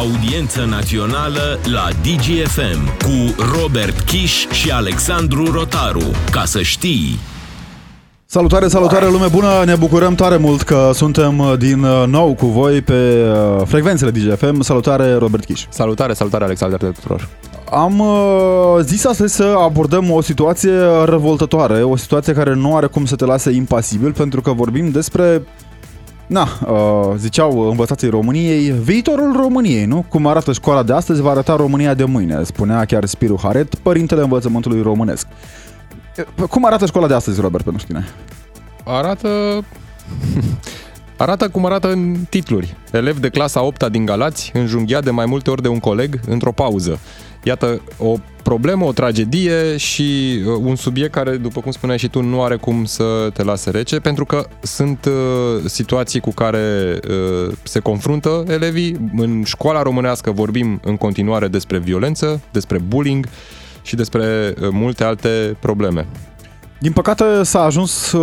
Audiență națională la DGFM cu Robert Kiș și Alexandru Rotaru. Ca să știi... Salutare, salutare lume bună! Ne bucurăm tare mult că suntem uh, din uh, nou cu voi pe uh, frecvențele DGFM. Salutare, Robert Kiș! Salutare, salutare, Alexander tuturor! Am zis astăzi să abordăm o situație revoltătoare, o situație care nu are cum să te lase impasibil, pentru că vorbim despre Na, uh, ziceau învățații României, viitorul României, nu? Cum arată școala de astăzi, va arăta România de mâine, spunea chiar Spiru Haret, părintele învățământului românesc. Cum arată școala de astăzi, Robert, pentru tine? Arată... Arată cum arată în titluri. Elev de clasa 8 din Galați, înjunghiat de mai multe ori de un coleg într-o pauză. Iată, o problemă, o tragedie și uh, un subiect care, după cum spuneai și tu, nu are cum să te lase rece, pentru că sunt uh, situații cu care uh, se confruntă elevii. În școala românească vorbim în continuare despre violență, despre bullying și despre multe alte probleme. Din păcate s-a ajuns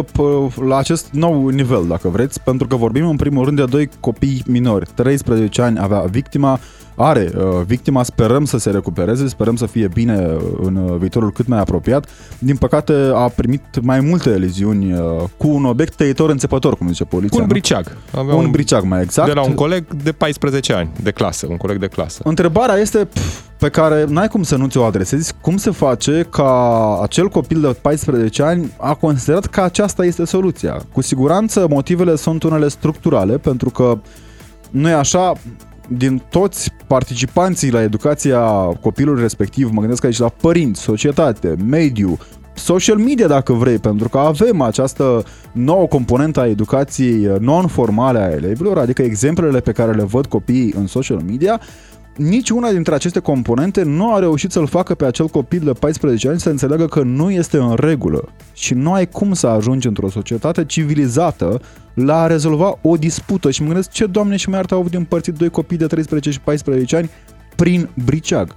la acest nou nivel, dacă vreți, pentru că vorbim în primul rând de doi copii minori. 13 ani avea victima, are uh, victima, sperăm să se recupereze, sperăm să fie bine uh, în uh, viitorul cât mai apropiat. Din păcate a primit mai multe leziuni cu un obiect tăitor înțepător, cum zice poliția. Cu un briceag. Avea un, un briceag, mai exact. De la un coleg de 14 ani, de clasă, un coleg de clasă. Întrebarea este pe care n-ai cum să nu ți-o adresezi, cum se face ca acel copil de 14 ani a considerat că aceasta este soluția. Cu siguranță motivele sunt unele structurale, pentru că nu e așa, din toți participanții la educația copilului respectiv, mă gândesc aici la părinți, societate, mediu, social media dacă vrei, pentru că avem această nouă componentă a educației non-formale a elevilor, adică exemplele pe care le văd copiii în social media, nici una dintre aceste componente nu a reușit să-l facă pe acel copil de 14 ani să înțeleagă că nu este în regulă și nu ai cum să ajungi într-o societate civilizată la a rezolva o dispută și mă gândesc ce doamne și mai au avut împărțit doi copii de 13 și 14 ani prin briceag.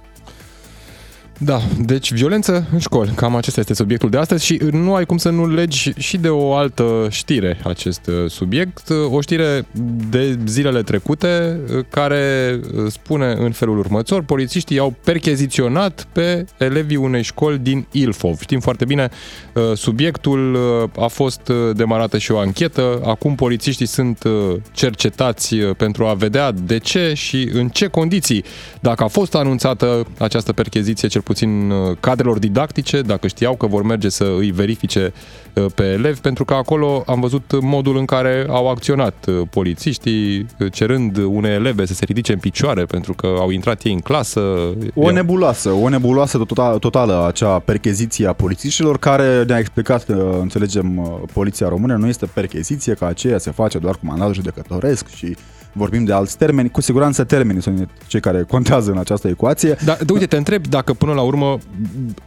Da, deci violență în școli, cam acesta este subiectul de astăzi și nu ai cum să nu legi și de o altă știre acest uh, subiect, o știre de zilele trecute uh, care uh, spune în felul următor, polițiștii au percheziționat pe elevii unei școli din Ilfov. Știm foarte bine, subiectul a fost demarată și o anchetă, acum polițiștii sunt cercetați pentru a vedea de ce și în ce condiții, dacă a fost anunțată această percheziție, cel puțin uh, cadrelor didactice, dacă știau că vor merge să îi verifice uh, pe elevi, pentru că acolo am văzut modul în care au acționat uh, polițiștii, cerând unei eleve să se ridice în picioare pentru că au intrat ei în clasă. O nebuloasă, o nebuloasă total, totală acea percheziție a polițiștilor care ne-a explicat, înțelegem, poliția română nu este percheziție, că aceea se face doar cu mandat judecătoresc și vorbim de alți termeni, cu siguranță termenii sunt cei care contează în această ecuație. Da, de, uite, te întreb dacă până la urmă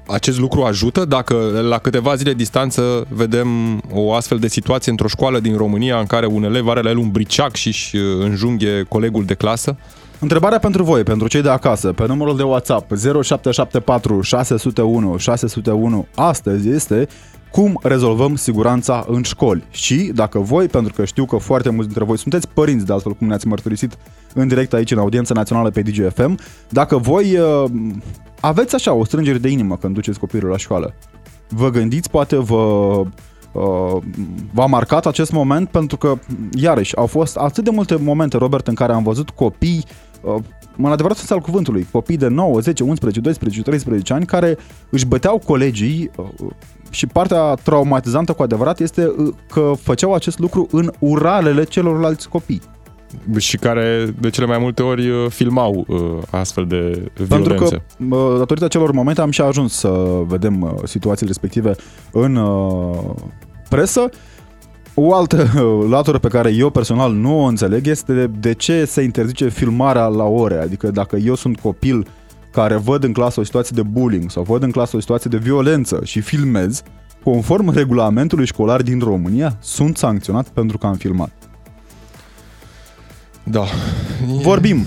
acest lucru ajută, dacă la câteva zile distanță vedem o astfel de situație într-o școală din România în care un elev are la el un briceac și își uh, înjunghe colegul de clasă? Întrebarea pentru voi, pentru cei de acasă, pe numărul de WhatsApp 0774 601 601 astăzi este cum rezolvăm siguranța în școli. Și dacă voi, pentru că știu că foarte mulți dintre voi sunteți părinți, de altfel cum ne-ați mărturisit în direct aici în audiența națională pe DGFM, dacă voi uh, aveți așa o strângere de inimă când duceți copilul la școală, vă gândiți, poate vă uh, v-a marcat acest moment pentru că, iarăși, au fost atât de multe momente, Robert, în care am văzut copii uh, în adevărat sens al cuvântului, copii de 9, 10, 11, 12, 13 ani care își băteau colegii uh, și partea traumatizantă cu adevărat este uh, că făceau acest lucru în uralele celorlalți copii. Și care de cele mai multe ori uh, filmau astfel de violențe. Pentru că, datorită celor momente, am și ajuns să vedem situațiile respective în presă o altă latură pe care eu personal nu o înțeleg este de ce se interzice filmarea la ore. Adică dacă eu sunt copil care văd în clasă o situație de bullying sau văd în clasă o situație de violență și filmez, conform regulamentului școlar din România, sunt sancționat pentru că am filmat. Da. Vorbim.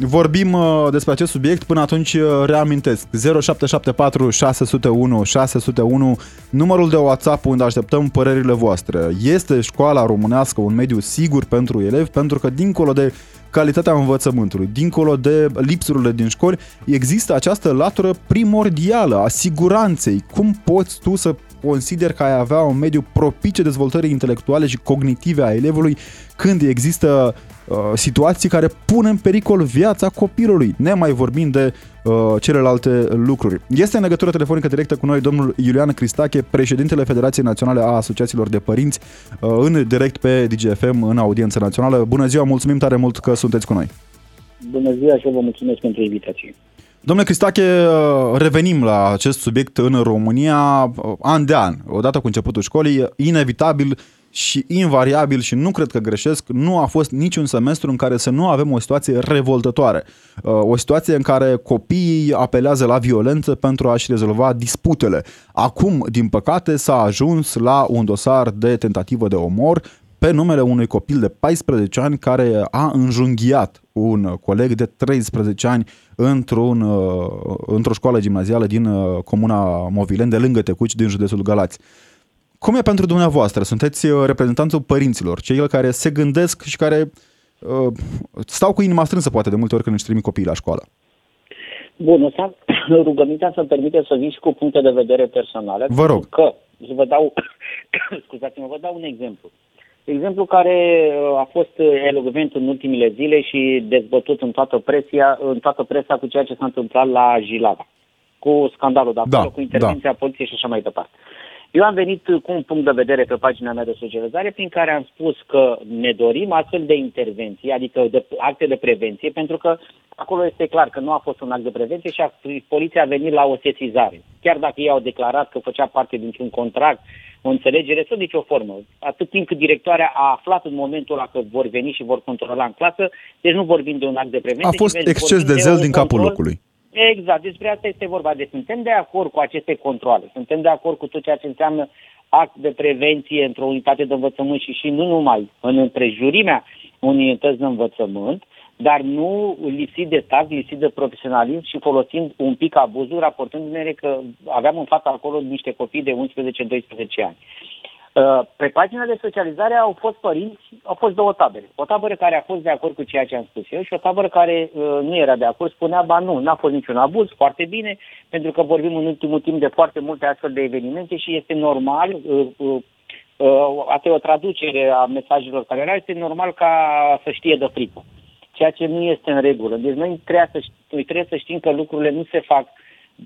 Vorbim uh, despre acest subiect. Până atunci uh, reamintesc. 0774 601 601 numărul de WhatsApp unde așteptăm părerile voastre. Este școala românească un mediu sigur pentru elevi? Pentru că dincolo de calitatea învățământului, dincolo de lipsurile din școli, există această latură primordială a siguranței. Cum poți tu să consideri că ai avea un mediu propice dezvoltării intelectuale și cognitive a elevului când există uh, situații care pun în pericol viața copilului, nemai vorbind de uh, celelalte lucruri. Este în legătură telefonică directă cu noi domnul Iulian Cristache, președintele Federației Naționale a Asociațiilor de Părinți, uh, în direct pe DGFM în audiență națională. Bună ziua, mulțumim tare mult că sunteți cu noi. Bună ziua și vă mulțumesc pentru invitație. Domnule Cristache, uh, revenim la acest subiect în România uh, an de an. Odată cu începutul școlii, inevitabil și invariabil și nu cred că greșesc, nu a fost niciun semestru în care să nu avem o situație revoltătoare. Uh, o situație în care copiii apelează la violență pentru a-și rezolva disputele. Acum, din păcate, s-a ajuns la un dosar de tentativă de omor pe numele unui copil de 14 ani care a înjunghiat un coleg de 13 ani într-un, uh, într-o școală gimnazială din uh, comuna Movilen, de lângă Tecuci, din județul Galați. Cum e pentru dumneavoastră? Sunteți uh, reprezentantul părinților, cei care se gândesc și care uh, stau cu inima strânsă poate de multe ori când își trimit copiii la școală. Bun, asta rugămintea să-mi permite să vin și cu puncte de vedere personale. Vă rog. Că, vă dau, scuzați-mă, vă dau un exemplu. Exemplu care uh, a fost elogvent în ultimile zile și dezbătut în toată, presia, în toată presa cu ceea ce s-a întâmplat la Jilava, cu scandalul de acolo, da, cu intervenția da. poliției și așa mai departe. Eu am venit cu un punct de vedere pe pagina mea de socializare prin care am spus că ne dorim astfel de intervenții, adică de acte de prevenție, pentru că acolo este clar că nu a fost un act de prevenție și a, poliția a venit la o sesizare. Chiar dacă ei au declarat că făcea parte dintr-un contract, o înțelegere sau nicio formă. Atât timp cât directoarea a aflat în momentul ăla că vor veni și vor controla în clasă, deci nu vorbim de un act de prevenție. A fost exces de zel din capul control. locului. Exact, despre asta este vorba. Deci suntem de acord cu aceste controle, suntem de acord cu tot ceea ce înseamnă act de prevenție într-o unitate de învățământ și și nu numai în împrejurimea unități de învățământ, dar nu lipsit de tact, lipsit de profesionalism și folosind un pic abuzul, raportându-ne că aveam în fața acolo niște copii de 11-12 ani. Uh, pe pagina de socializare au fost părinți, au fost două tabere. O tabără care a fost de acord cu ceea ce am spus eu și o tabără care uh, nu era de acord, spunea, ba nu, n-a fost niciun abuz, foarte bine, pentru că vorbim în ultimul timp de foarte multe astfel de evenimente și este normal, uh, uh, uh, asta e o traducere a mesajelor care erau, este normal ca să știe de frică, ceea ce nu este în regulă. Deci noi trebuie să, noi trebuie să știm că lucrurile nu se fac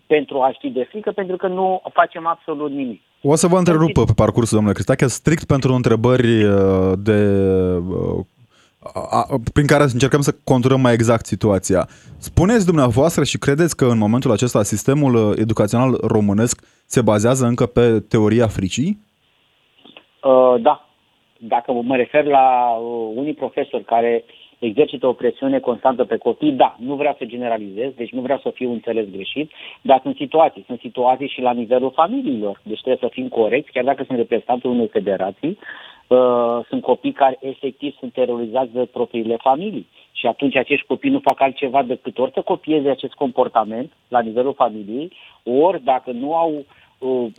pentru a ști de frică, pentru că nu facem absolut nimic. O să vă întrerup pe parcursul, domnule Cristache, strict pentru întrebări uh, de, uh, a, prin care încercăm să conturăm mai exact situația. Spuneți dumneavoastră și credeți că în momentul acesta sistemul uh, educațional românesc se bazează încă pe teoria fricii? Uh, da. Dacă mă refer la uh, unii profesori care exercită o presiune constantă pe copii, da, nu vreau să generalizez, deci nu vreau să fiu înțeles greșit, dar sunt situații, sunt situații și la nivelul familiilor, deci trebuie să fim corecți, chiar dacă sunt reprezentantul unei federații, uh, sunt copii care efectiv sunt terorizați de propriile familii și atunci acești copii nu fac altceva decât ori să copieze acest comportament la nivelul familiei, ori dacă nu au uh, uh,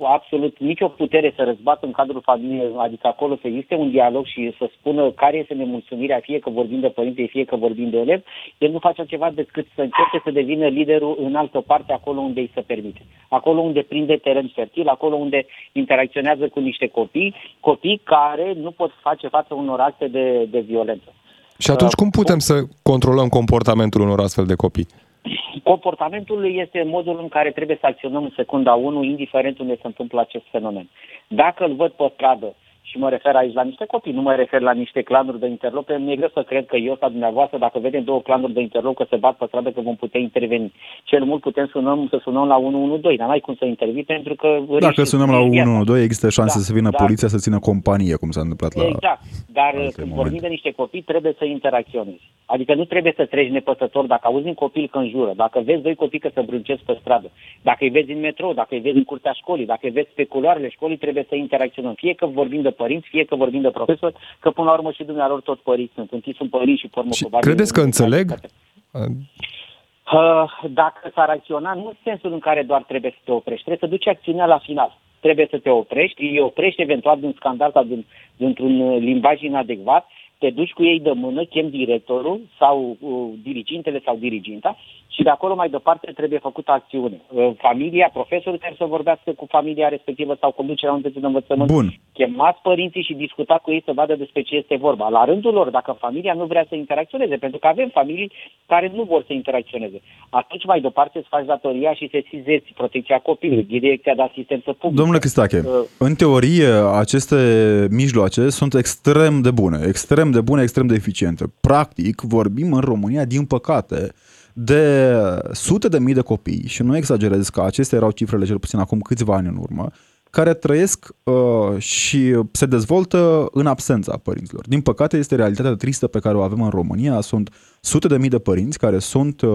absolut nicio putere să răzbată în cadrul familiei, adică acolo să existe un dialog și să spună care este nemulțumirea, fie că vorbim de părinte, fie că vorbim de elev, el nu face ceva decât să încerce să devină liderul în altă parte, acolo unde îi se permite. Acolo unde prinde teren fertil, acolo unde interacționează cu niște copii, copii care nu pot face față unor acte de, de violență. Și atunci cum putem să controlăm comportamentul unor astfel de copii? Comportamentul este modul în care trebuie să acționăm în secunda 1, indiferent unde se întâmplă acest fenomen. Dacă îl văd pe stradă și mă refer aici la niște copii, nu mă refer la niște clanuri de interloc, pentru mi-e greu să cred că eu sau dumneavoastră, dacă vedem două clanuri de interloc că se bat pe stradă, că vom putea interveni. Cel mult putem sunăm, să sunăm la 112, dar n-ai cum să intervii pentru că... Dacă sunăm la 112, există șanse Da, să vină da. poliția să țină companie, cum s-a întâmplat la... Exact, dar alte când momente. vorbim de niște copii, trebuie să interacționezi. Adică nu trebuie să treci nepăsător. Dacă auzi un copil că înjură, dacă vezi doi copii că se brâncesc pe stradă, dacă îi vezi în metrou, dacă îi vezi în curtea școlii, dacă îi vezi pe culoarele școlii, trebuie să interacționăm. Fie că vorbim de părinți, fie că vorbim de profesori, că până la urmă și dumnealor tot părinți sunt. Întâi sunt părinți și pe urmă Și probabil... credeți că înțeleg? Uh, dacă s-ar acționa, nu în sensul în care doar trebuie să te oprești, trebuie să duci acțiunea la final. Trebuie să te oprești, îi oprești eventual din scandal sau din, dintr-un uh, limbaj inadecvat, te duci cu ei de mână, chem directorul sau uh, dirigintele sau diriginta și de acolo mai departe trebuie făcută acțiune. Uh, familia, profesorul trebuie să vorbească cu familia respectivă sau conducerea unității de învățământ. Bun. Chemați părinții și discutați cu ei să vadă despre ce este vorba. La rândul lor, dacă familia nu vrea să interacționeze, pentru că avem familii care nu vor să interacționeze, atunci mai departe îți faci datoria și se sizezi protecția copilului, direcția de asistență publică. Domnule Cristache, Uh, în teorie aceste mijloace sunt extrem de bune, extrem de bune, extrem de eficiente. Practic, vorbim în România, din păcate, de sute de mii de copii, și nu exagerez că acestea erau cifrele cel puțin acum câțiva ani în urmă, care trăiesc uh, și se dezvoltă în absența părinților. Din păcate, este realitatea tristă pe care o avem în România. Sunt sute de mii de părinți care sunt uh,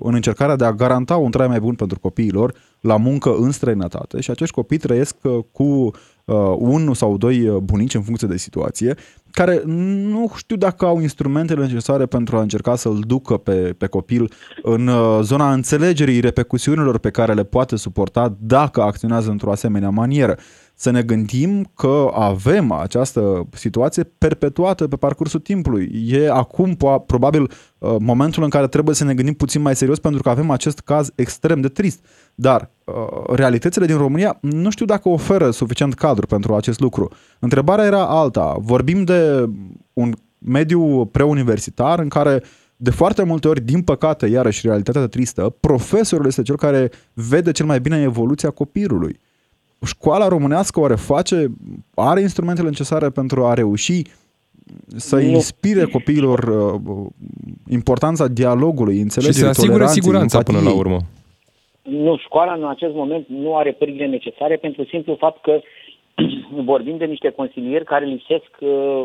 în încercarea de a garanta un trai mai bun pentru copiilor la muncă în străinătate și acești copii trăiesc uh, cu uh, unul sau doi uh, bunici în funcție de situație, care nu știu dacă au instrumentele necesare pentru a încerca să-l ducă pe, pe copil în uh, zona înțelegerii repercusiunilor pe care le poate suporta dacă acționează într-o asemenea manieră. Să ne gândim că avem această situație perpetuată pe parcursul timpului. E acum po- probabil uh, momentul în care trebuie să ne gândim puțin mai serios pentru că avem acest caz extrem de trist. Dar uh, realitățile din România nu știu dacă oferă suficient cadru pentru acest lucru. Întrebarea era alta. Vorbim de un mediu preuniversitar în care de foarte multe ori, din păcate, iarăși realitatea tristă, profesorul este cel care vede cel mai bine evoluția copilului. Școala românească oare face, are instrumentele necesare pentru a reuși să Nu. inspire copiilor uh, importanța dialogului, Și înțelegerii, să asigure toleranței, siguranța până la empatiei. urmă. Nu, școala în acest moment nu are pârghile necesare pentru simplu fapt că vorbim de niște consilieri care lipsesc uh,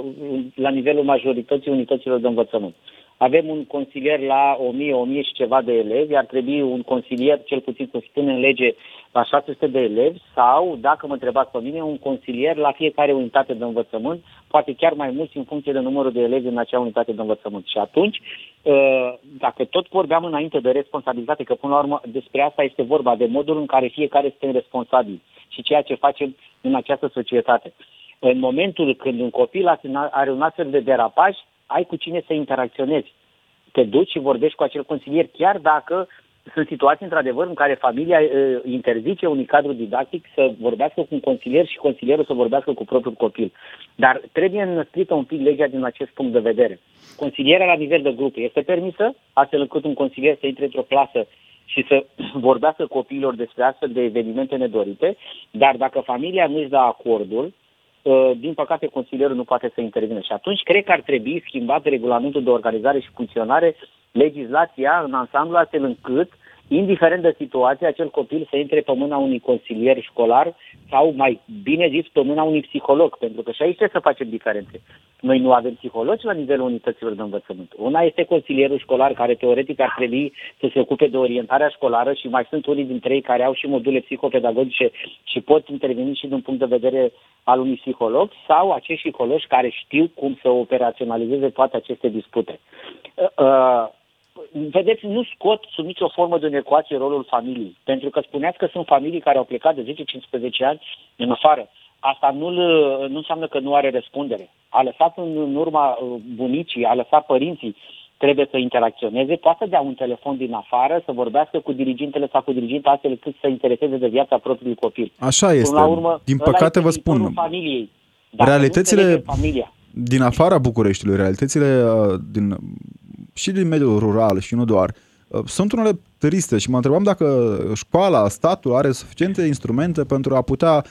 la nivelul majorității unităților de învățământ. Avem un consilier la 1000, 1000 și ceva de elevi, ar trebui un consilier, cel puțin cum spune în lege, la 600 de elevi sau, dacă mă întrebați pe mine, un consilier la fiecare unitate de învățământ, poate chiar mai mulți în funcție de numărul de elevi în acea unitate de învățământ. Și atunci, uh, dacă tot vorbeam înainte de responsabilitate, că până la urmă despre asta este vorba, de modul în care fiecare suntem responsabili și ceea ce facem în această societate. În momentul când un copil are un astfel de derapaj, ai cu cine să interacționezi. Te duci și vorbești cu acel consilier, chiar dacă sunt situații, într-adevăr, în care familia uh, interzice unui cadru didactic să vorbească cu un consilier și consilierul să vorbească cu propriul copil. Dar trebuie înăsprită un pic legea din acest punct de vedere. Consilierea la nivel de grup este permisă, astfel încât un consilier să intre într-o clasă și să vorbească copiilor despre astfel de evenimente nedorite, dar dacă familia nu își dă acordul, uh, din păcate consilierul nu poate să intervină. Și atunci cred că ar trebui schimbat regulamentul de organizare și funcționare, legislația în ansamblu, astfel încât, indiferent de situație, acel copil să intre pe mâna unui consilier școlar sau, mai bine zis, pe mâna unui psiholog, pentru că și aici trebuie să facem diferențe. Noi nu avem psihologi la nivelul unităților de învățământ. Una este consilierul școlar, care teoretic ar trebui să se ocupe de orientarea școlară și mai sunt unii dintre ei care au și module psihopedagogice și pot interveni și din punct de vedere al unui psiholog, sau acești psihologi care știu cum să operaționalizeze toate aceste dispute. Uh, uh, vedeți, nu scot sub nicio formă de o ecuație rolul familiei. Pentru că spuneați că sunt familii care au plecat de 10-15 ani în afară. Asta nu, nu înseamnă că nu are răspundere. A lăsat în urma bunicii, a lăsat părinții, trebuie să interacționeze, poate să dea un telefon din afară, să vorbească cu dirigintele sau cu diriginta astfel încât să intereseze de viața propriului copil. Așa este. Până la urmă, Din ăla păcate este vă spun, viitorul familiei. Dacă realitățile- nu înțelege familia. Din afara Bucureștiului, realitățile uh, din, și din mediul rural și nu doar, uh, sunt unele triste și mă întrebam dacă școala, statul are suficiente instrumente pentru a putea uh,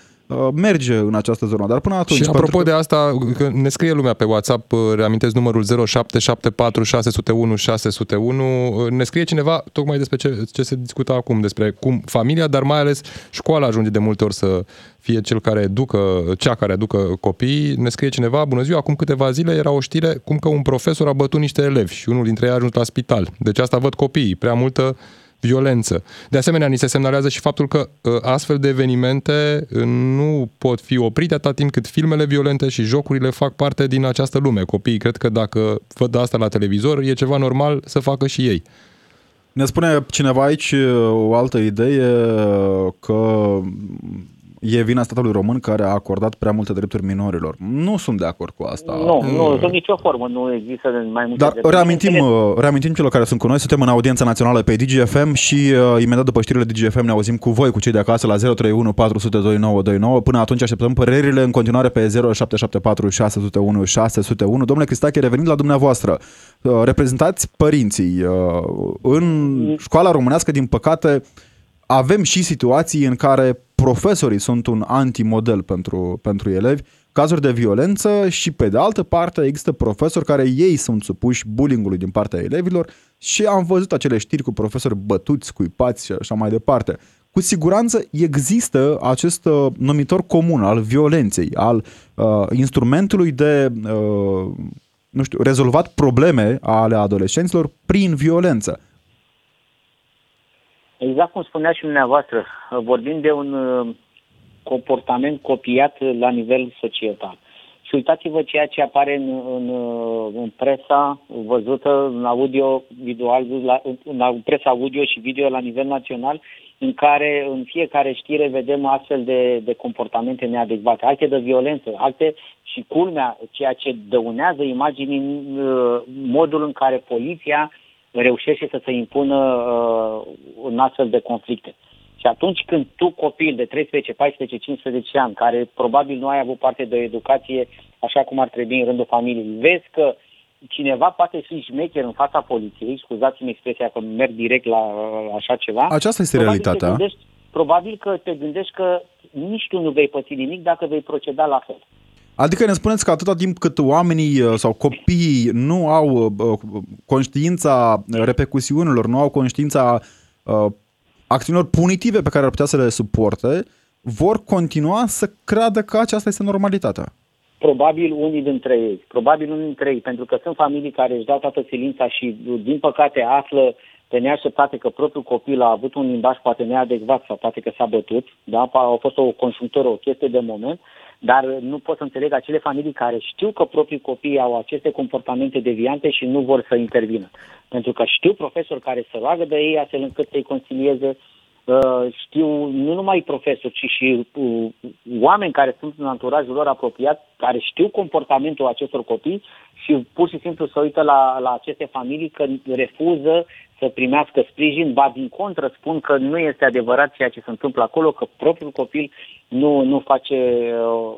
merge în această zonă. Dar până atunci... Și apropo pentru de asta, că ne scrie lumea pe WhatsApp, uh, reamintesc numărul 0774 601 601, ne scrie cineva tocmai despre ce, ce se discută acum, despre cum familia, dar mai ales școala ajunge de multe ori să fie cel care educă, cea care educă copiii. Ne scrie cineva, bună ziua, acum câteva zile era o știre cum că un profesor a bătut niște elevi și unul dintre ei a ajuns la spital. Deci asta văd copiii, prea multă violență. De asemenea, ni se semnalează și faptul că uh, astfel de evenimente uh, nu pot fi oprite atât timp cât filmele violente și jocurile fac parte din această lume. Copiii cred că dacă văd asta la televizor, e ceva normal să facă și ei. Ne spune cineva aici uh, o altă idee uh, că e vina statului român care a acordat prea multe drepturi minorilor. Nu sunt de acord cu asta. Nu, nu, sub nicio formă nu există mai multe Dar drepturi. reamintim, uh, reamintim celor care sunt cu noi, suntem în audiența națională pe DGFM și uh, imediat după știrile DGFM ne auzim cu voi, cu cei de acasă, la 031 400 2929. Până atunci așteptăm părerile în continuare pe 0774 601 601. Domnule Cristache, revenind la dumneavoastră, uh, reprezentați părinții. Uh, În școala românească, din păcate, avem și situații în care profesorii sunt un antimodel pentru, pentru elevi, cazuri de violență și pe de altă parte există profesori care ei sunt supuși bullyingului din partea elevilor și am văzut acele știri cu profesori bătuți, scuipați și așa mai departe. Cu siguranță există acest uh, numitor comun al violenței, al uh, instrumentului de uh, nu știu, rezolvat probleme ale adolescenților prin violență. Exact cum spunea și dumneavoastră, vorbim de un uh, comportament copiat la nivel societal. Și uitați-vă ceea ce apare în, în, uh, în presa văzută, în audio, vizual, la, în presa audio și video la nivel național, în care în fiecare știre vedem astfel de, de comportamente neadecvate, alte de violență, alte și culmea, ceea ce dăunează imaginii, uh, modul în care poliția reușește să se impună uh, în astfel de conflicte. Și atunci când tu, copil de 13, 14, 15 ani, care probabil nu ai avut parte de o educație așa cum ar trebui în rândul familiei, vezi că cineva poate fi șmecher în fața poliției, scuzați-mi expresia că merg direct la așa ceva. Aceasta este probabil realitatea. Te gândești, probabil că te gândești că nici tu nu vei păți nimic dacă vei proceda la fel. Adică ne spuneți că atâta timp cât oamenii uh, sau copiii nu au uh, uh, conștiința repercusiunilor, nu au conștiința uh, acțiunilor punitive pe care ar putea să le suporte, vor continua să creadă că aceasta este normalitatea. Probabil unii dintre ei, probabil unii dintre ei, pentru că sunt familii care își dau toată silința și, din păcate, află pe neașteptate că propriul copil a avut un limbaj poate neadecvat sau poate că s-a bătut, da? a fost o conjunctură, o chestie de moment, dar nu pot să înțeleg acele familii care știu că proprii copii au aceste comportamente deviante și nu vor să intervină. Pentru că știu profesori care se roagă de ei astfel încât să-i concilieze, uh, știu nu numai profesori, ci și uh, oameni care sunt în anturajul lor apropiat, care știu comportamentul acestor copii și pur și simplu se uită la, la aceste familii că refuză să primească sprijin, ba din contră spun că nu este adevărat ceea ce se întâmplă acolo, că propriul copil nu, nu face, uh,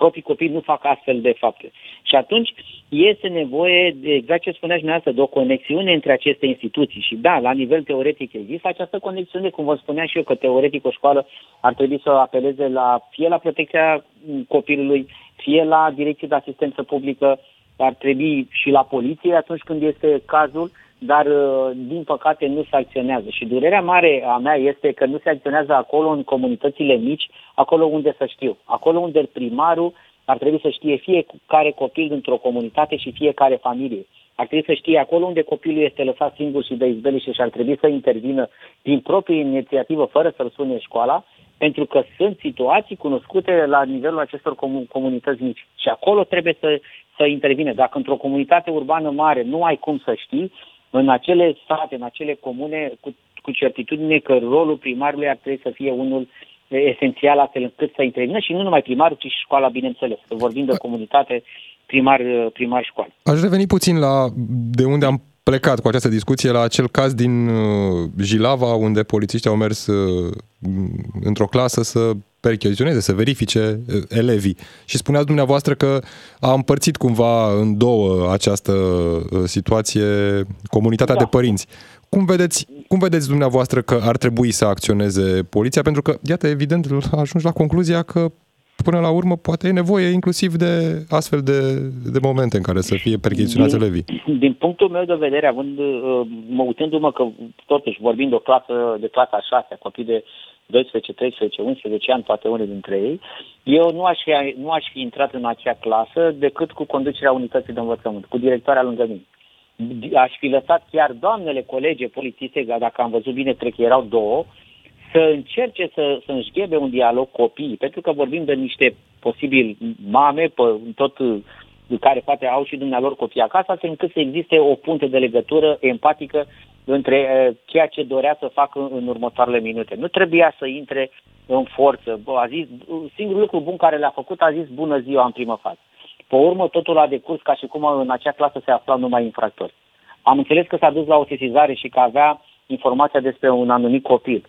proprii copii nu fac astfel de fapte. Și atunci este nevoie, de, exact ce spuneați dumneavoastră, de o conexiune între aceste instituții. Și da, la nivel teoretic există această conexiune, cum vă spuneam și eu, că teoretic o școală ar trebui să apeleze la, fie la protecția copilului, fie la direcție de asistență publică, ar trebui și la poliție atunci când este cazul, dar uh, din păcate nu se acționează. Și durerea mare a mea este că nu se acționează acolo în comunitățile mici, acolo unde să știu. Acolo unde primarul ar trebui să știe fiecare copil dintr-o comunitate și fiecare familie. Ar trebui să știe acolo unde copilul este lăsat singur și de izbeliște și ar trebui să intervină din proprie inițiativă fără să-l sune școala, pentru că sunt situații cunoscute la nivelul acestor comunități mici. Și acolo trebuie să, să intervine. Dacă într-o comunitate urbană mare nu ai cum să știi, în acele state, în acele comune, cu, cu certitudine că rolul primarului ar trebui să fie unul esențial astfel încât să intervină și nu numai primarul, ci și școala, bineînțeles. Că vorbim de comunitate primar, primar școală. Aș reveni puțin la de unde am plecat cu această discuție la acel caz din uh, Jilava, unde polițiștii au mers uh, într-o clasă să percheziționeze, să verifice uh, elevii. Și spuneați dumneavoastră că a împărțit cumva în două această situație comunitatea da. de părinți. Cum vedeți, cum vedeți dumneavoastră că ar trebui să acționeze poliția? Pentru că, iată, evident, ajungi la concluzia că până la urmă poate e nevoie inclusiv de astfel de, de momente în care să fie percheziționați elevii. Din punctul meu de vedere, având, uh, mă uitându-mă că totuși vorbim de o clasă de clasa 6, copii de 12, 13, 11 ani, poate unii dintre ei, eu nu aș, fi, nu aș fi intrat în acea clasă decât cu conducerea unității de învățământ, cu directoarea lângă mine. Aș fi lăsat chiar doamnele colege polițiste, dacă am văzut bine, cred că erau două, să încerce să, să înșghebe un dialog copiii, pentru că vorbim de niște posibil mame, pe, tot care poate au și dumnealor copii acasă, astfel încât să existe o punte de legătură empatică între ceea ce dorea să facă în următoarele minute. Nu trebuia să intre în forță. Bă, a zis, singurul lucru bun care le-a făcut a zis bună ziua în primă fază. Pe urmă, totul a decurs ca și cum în acea clasă se aflau numai infractori. Am înțeles că s-a dus la o sesizare și că avea informația despre un anumit copil.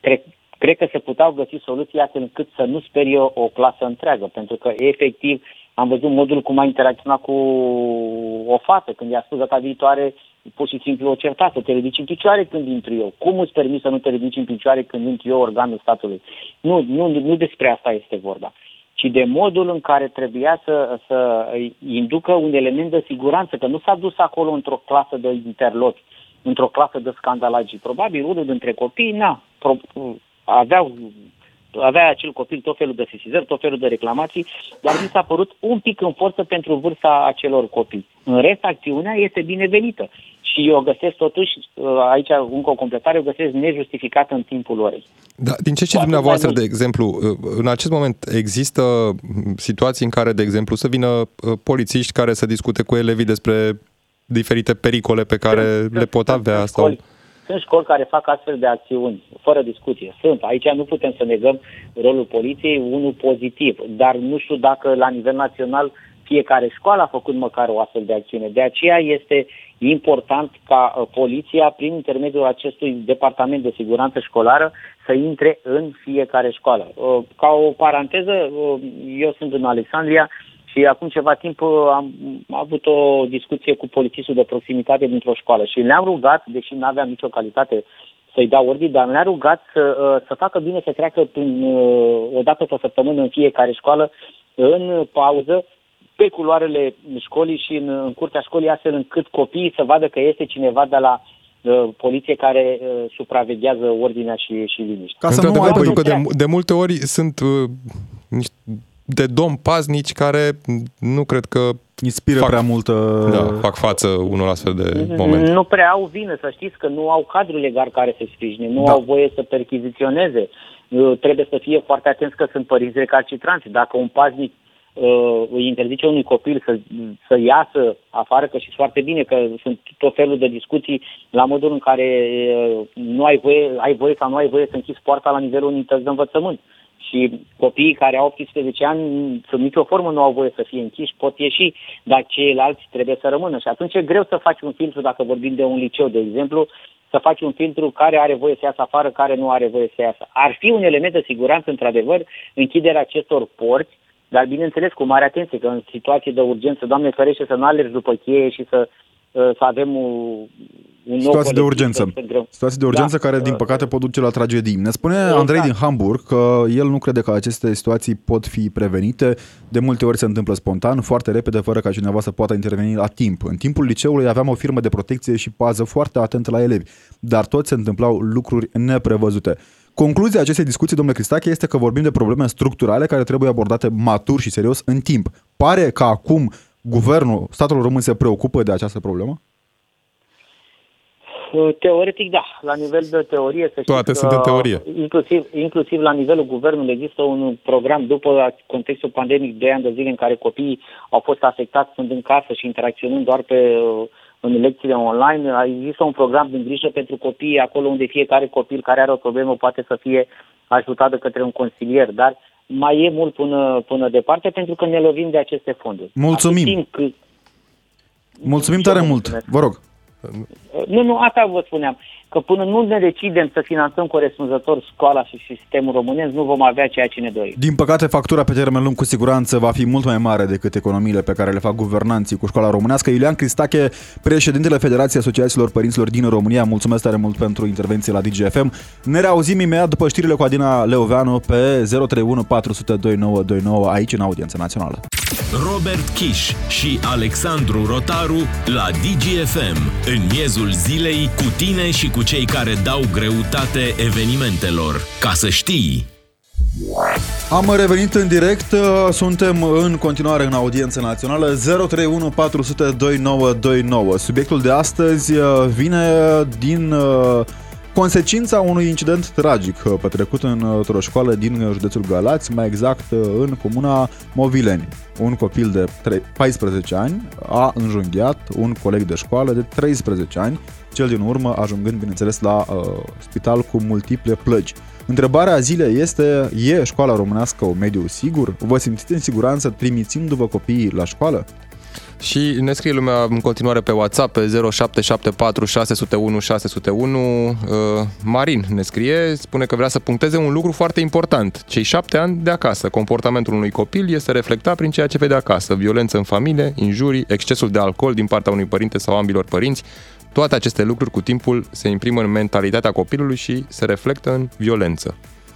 Cred, cred că se puteau găsi soluții astfel încât să nu sperie o, o clasă întreagă, pentru că efectiv am văzut modul cum a interacționat cu o fată când i-a spus data viitoare pur și simplu o certată, te ridici în picioare când intru eu. Cum îți permis să nu te ridici în picioare când intru eu organul statului? Nu, nu, nu despre asta este vorba ci de modul în care trebuia să, să inducă un element de siguranță, că nu s-a dus acolo într-o clasă de interlopi, într-o clasă de scandalagii. Probabil unul dintre copii, na, pro, aveau avea acel copil tot felul de sesizări, tot felul de reclamații, dar mi s-a părut un pic în forță pentru vârsta acelor copii. În rest, acțiunea este binevenită și eu găsesc totuși, uh, aici încă o completare, o găsesc nejustificată în timpul orei. Da, din ce știți dumneavoastră, de exemplu, uh, în acest moment există situații în care, de exemplu, să vină uh, polițiști care să discute cu elevii despre diferite pericole pe care sunt, le pot avea? Sunt sau... Școli, sunt școli care fac astfel de acțiuni, fără discuție. Sunt. Aici nu putem să negăm rolul poliției, unul pozitiv, dar nu știu dacă la nivel național fiecare școală a făcut măcar o astfel de acțiune. De aceea este important ca uh, poliția, prin intermediul acestui departament de siguranță școlară, să intre în fiecare școală. Uh, ca o paranteză, uh, eu sunt în Alexandria și acum ceva timp am avut o discuție cu polițistul de proximitate dintr-o școală și ne-am rugat, deși nu aveam nicio calitate să-i dau ordine, dar ne-a rugat să, să facă bine să treacă prin, o dată pe săptămână în fiecare școală, în pauză, pe culoarele școlii și în, în curtea școlii, astfel încât copiii să vadă că este cineva de la uh, poliție care uh, supraveghează ordinea și, și liniștea. Ca să nu ai pentru că de, de multe ori sunt uh, niște de domn paznici care nu cred că inspiră fac, prea multă... Da, fac față unor astfel de momente. Nu prea au vină, să știți că nu au cadru legal care să sprijine, nu da. au voie să perchiziționeze. Uh, trebuie să fie foarte atenți că sunt părinți recalcitranți. Dacă un paznic uh, îi interzice unui copil să, să iasă afară, că știți foarte bine că sunt tot felul de discuții la modul în care uh, nu ai voie, ai voie sau nu ai voie să închizi poarta la nivelul unității de învățământ. Și copiii care au 18 ani, sub nicio formă, nu au voie să fie închiși, pot ieși, dar ceilalți trebuie să rămână. Și atunci e greu să faci un filtru, dacă vorbim de un liceu, de exemplu, să faci un filtru care are voie să iasă afară, care nu are voie să iasă. Ar fi un element de siguranță, într-adevăr, închiderea acestor porți, dar bineînțeles cu mare atenție că în situații de urgență, Doamne ferește să nu alergi după cheie și să, uh, să avem un, un situații de urgență. Situații de urgență da. care, din păcate, pot duce la tragedii. Ne spune exact. Andrei din Hamburg că el nu crede că aceste situații pot fi prevenite. De multe ori se întâmplă spontan, foarte repede, fără ca cineva să poată interveni la timp. În timpul liceului aveam o firmă de protecție și pază foarte atentă la elevi, dar tot se întâmplau lucruri neprevăzute. Concluzia acestei discuții, domnule Cristache, este că vorbim de probleme structurale care trebuie abordate matur și serios în timp. Pare că acum guvernul, statul român se preocupă de această problemă? Teoretic, da. La nivel de teorie, să Toate sunt în teorie. Inclusiv, inclusiv la nivelul guvernului există un program după contextul pandemic de ani de zile în care copiii au fost afectați, sunt în casă și interacționând doar pe în lecțiile online. Există un program din grijă pentru copii, acolo unde fiecare copil care are o problemă poate să fie ajutat de către un consilier, dar mai e mult până, până departe pentru că ne lovim de aceste fonduri. Mulțumim! Că... Mulțumim tare mult! Vă rog! Nu, nu, asta vă spuneam că până nu ne decidem să finanțăm corespunzător școala și sistemul românesc, nu vom avea ceea ce ne dorim. Din păcate, factura pe termen lung cu siguranță va fi mult mai mare decât economiile pe care le fac guvernanții cu școala românească. Iulian Cristache, președintele Federației Asociațiilor Părinților din România, mulțumesc tare mult pentru intervenție la DGFM. Ne reauzim imediat după știrile cu Adina Leoveanu pe 031 400 2929 aici în audiența națională. Robert Kiș și Alexandru Rotaru la DGFM în miezul zilei cu tine și cu cei care dau greutate evenimentelor. Ca să știi! Am revenit în direct, suntem în continuare în audiență națională 031 400 2929. Subiectul de astăzi uh, vine din uh, consecința unui incident tragic uh, petrecut într-o școală din județul Galați, mai exact în comuna Movileni. Un copil de 14 ani a înjunghiat un coleg de școală de 13 ani cel din urmă ajungând, bineînțeles, la uh, spital cu multiple plăgi. Întrebarea zilei este, e școala românească un mediu sigur? Vă simțiți în siguranță trimițindu-vă copiii la școală? Și ne scrie lumea în continuare pe WhatsApp pe 0774 601 601. Uh, Marin ne scrie, spune că vrea să puncteze un lucru foarte important. Cei șapte ani de acasă. Comportamentul unui copil este reflectat prin ceea ce vede acasă. Violență în familie, injurii, excesul de alcool din partea unui părinte sau ambilor părinți. Toate aceste lucruri cu timpul se imprimă în mentalitatea copilului și se reflectă în violență.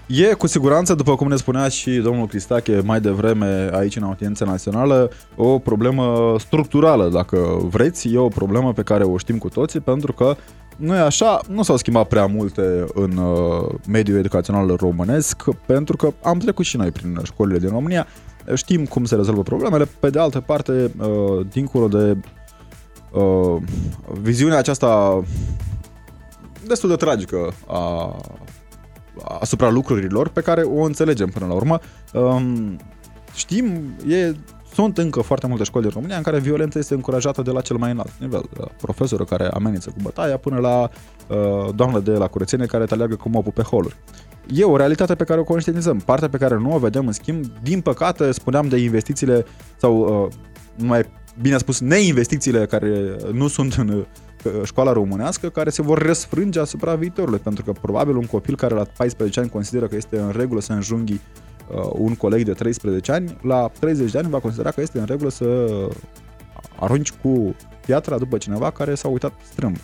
E cu siguranță, după cum ne spunea și domnul Cristache mai devreme aici în audiența națională, o problemă structurală, dacă vreți, e o problemă pe care o știm cu toții, pentru că nu e așa, nu s-au schimbat prea multe în uh, mediul educațional românesc, pentru că am trecut și noi prin școlile din România, știm cum se rezolvă problemele, pe de altă parte, uh, dincolo de uh, viziunea aceasta destul de tragică a asupra lucrurilor pe care o înțelegem până la urmă. Um, știm, e, sunt încă foarte multe școli din România în care violența este încurajată de la cel mai înalt nivel. Profesorul care amenință cu bătaia până la uh, doamna de la curățenie care te aleagă cu mopul pe holuri. E o realitate pe care o conștientizăm. Partea pe care nu o vedem, în schimb, din păcate, spuneam de investițiile sau, uh, mai bine spus, neinvestițiile care nu sunt în școala românească care se vor răsfrânge asupra viitorului, pentru că probabil un copil care la 14 ani consideră că este în regulă să înjunghi uh, un coleg de 13 ani, la 30 de ani va considera că este în regulă să arunci cu piatra după cineva care s-a uitat strâmb.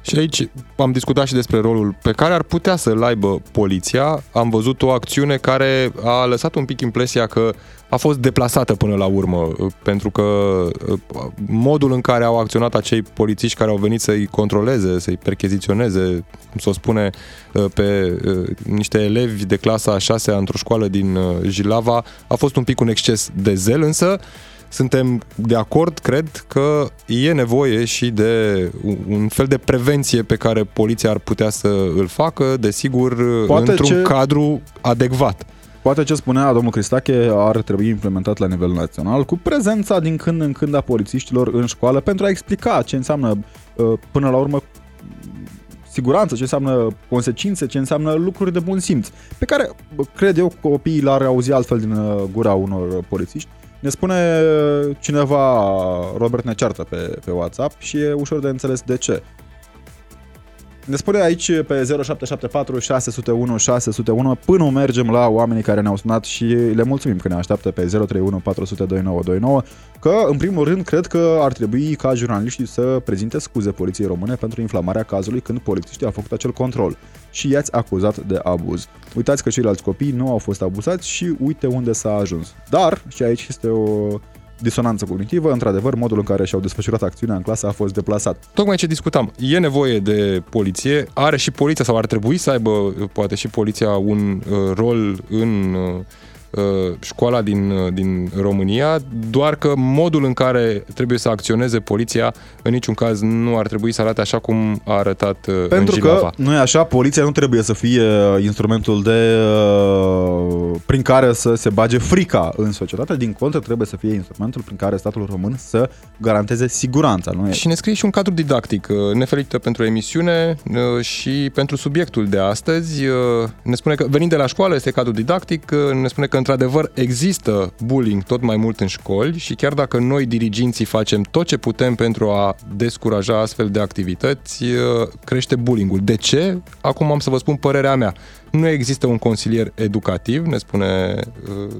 Și aici am discutat și despre rolul pe care ar putea să-l aibă poliția. Am văzut o acțiune care a lăsat un pic impresia că a fost deplasată până la urmă, pentru că uh, modul în care au acționat acei polițiști care au venit să-i controleze, să-i percheziționeze, cum să o spune, uh, pe uh, niște elevi de clasa a 6 într-o școală din Jilava, a fost un pic un exces de zel, însă suntem de acord, cred, că e nevoie și de un fel de prevenție pe care poliția ar putea să îl facă, desigur, Poate într-un ce... cadru adecvat. Poate ce spunea domnul Cristache ar trebui implementat la nivel național cu prezența din când în când a polițiștilor în școală pentru a explica ce înseamnă uh, până la urmă siguranță, ce înseamnă consecințe, ce înseamnă lucruri de bun simț, pe care cred eu copiii l-ar auzi altfel din uh, gura unor polițiști ne spune cineva, Robert ne ceartă pe, pe WhatsApp și e ușor de înțeles de ce. Ne spune aici pe 0774 601 601 până mergem la oamenii care ne-au sunat și le mulțumim că ne așteaptă pe 031 400 2929 că, în primul rând, cred că ar trebui ca jurnaliștii să prezinte scuze poliției române pentru inflamarea cazului când polițiștii au făcut acel control și i-ați acuzat de abuz. Uitați că ceilalți copii nu au fost abuzați și uite unde s-a ajuns. Dar, și aici este o disonanță cognitivă, într-adevăr, modul în care și-au desfășurat acțiunea în clasă a fost deplasat. Tocmai ce discutam, e nevoie de poliție, are și poliția sau ar trebui să aibă poate și poliția un uh, rol în uh, Uh, școala din, uh, din România, doar că modul în care trebuie să acționeze poliția în niciun caz nu ar trebui să arate așa cum a arătat uh, Pentru în că, nu e așa, poliția nu trebuie să fie instrumentul de prin care să se bage frica în societate, din contră trebuie să fie instrumentul prin care statul român să garanteze siguranța. Nu e? Și ne scrie și un cadru didactic. Ne felicită pentru emisiune și pentru subiectul de astăzi. Ne spune că venind de la școală este cadru didactic, ne spune că într-adevăr există bullying tot mai mult în școli și chiar dacă noi diriginții facem tot ce putem pentru a descuraja astfel de activități, uh, crește bullyingul. De ce? Acum am să vă spun părerea mea. Nu există un consilier educativ, ne spune uh,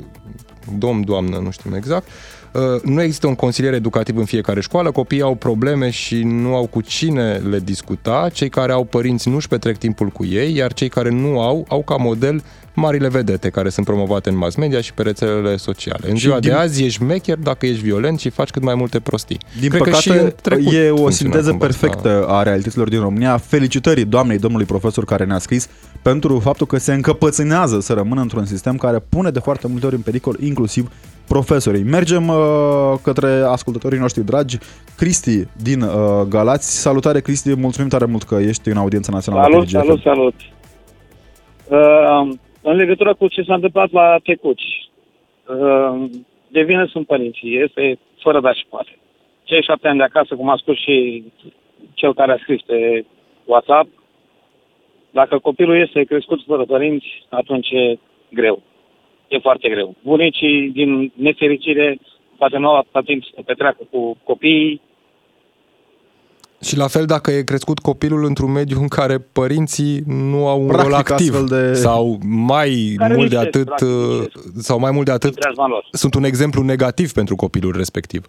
domn, doamnă, nu știm exact, uh, nu există un consilier educativ în fiecare școală, copiii au probleme și nu au cu cine le discuta, cei care au părinți nu își petrec timpul cu ei, iar cei care nu au, au ca model marile vedete care sunt promovate în mass media și pe rețelele sociale. În și ziua din... de azi ești mecher dacă ești violent și faci cât mai multe prostii. Din Cred păcate, că și e o sinteză perfectă a realităților din România. Felicitări doamnei, domnului profesor care ne-a scris pentru faptul că se încăpățânează să rămână într-un sistem care pune de foarte multe ori în pericol inclusiv profesorii. Mergem uh, către ascultătorii noștri dragi. Cristi din uh, Galați. Salutare Cristi, mulțumim tare mult că ești în audiența națională. Salut, salut, salut. Uh, în legătură cu ce s-a întâmplat la Tecuci, uh, de sunt părinții, este fără da și poate. Cei șapte ani de acasă, cum a spus și cel care a scris pe WhatsApp, dacă copilul este crescut fără părinți, atunci e greu. E foarte greu. Bunicii, din nefericire, poate nu au atât timp să petreacă cu copiii, Și la fel dacă e crescut copilul într-un mediu în care părinții nu au un Practic, rol activ astfel de- sau mai Care mult de lipsesc, atât practic, uh, lipsesc. sau mai mult de atât în preajma lor. sunt un exemplu negativ pentru copilul respectiv.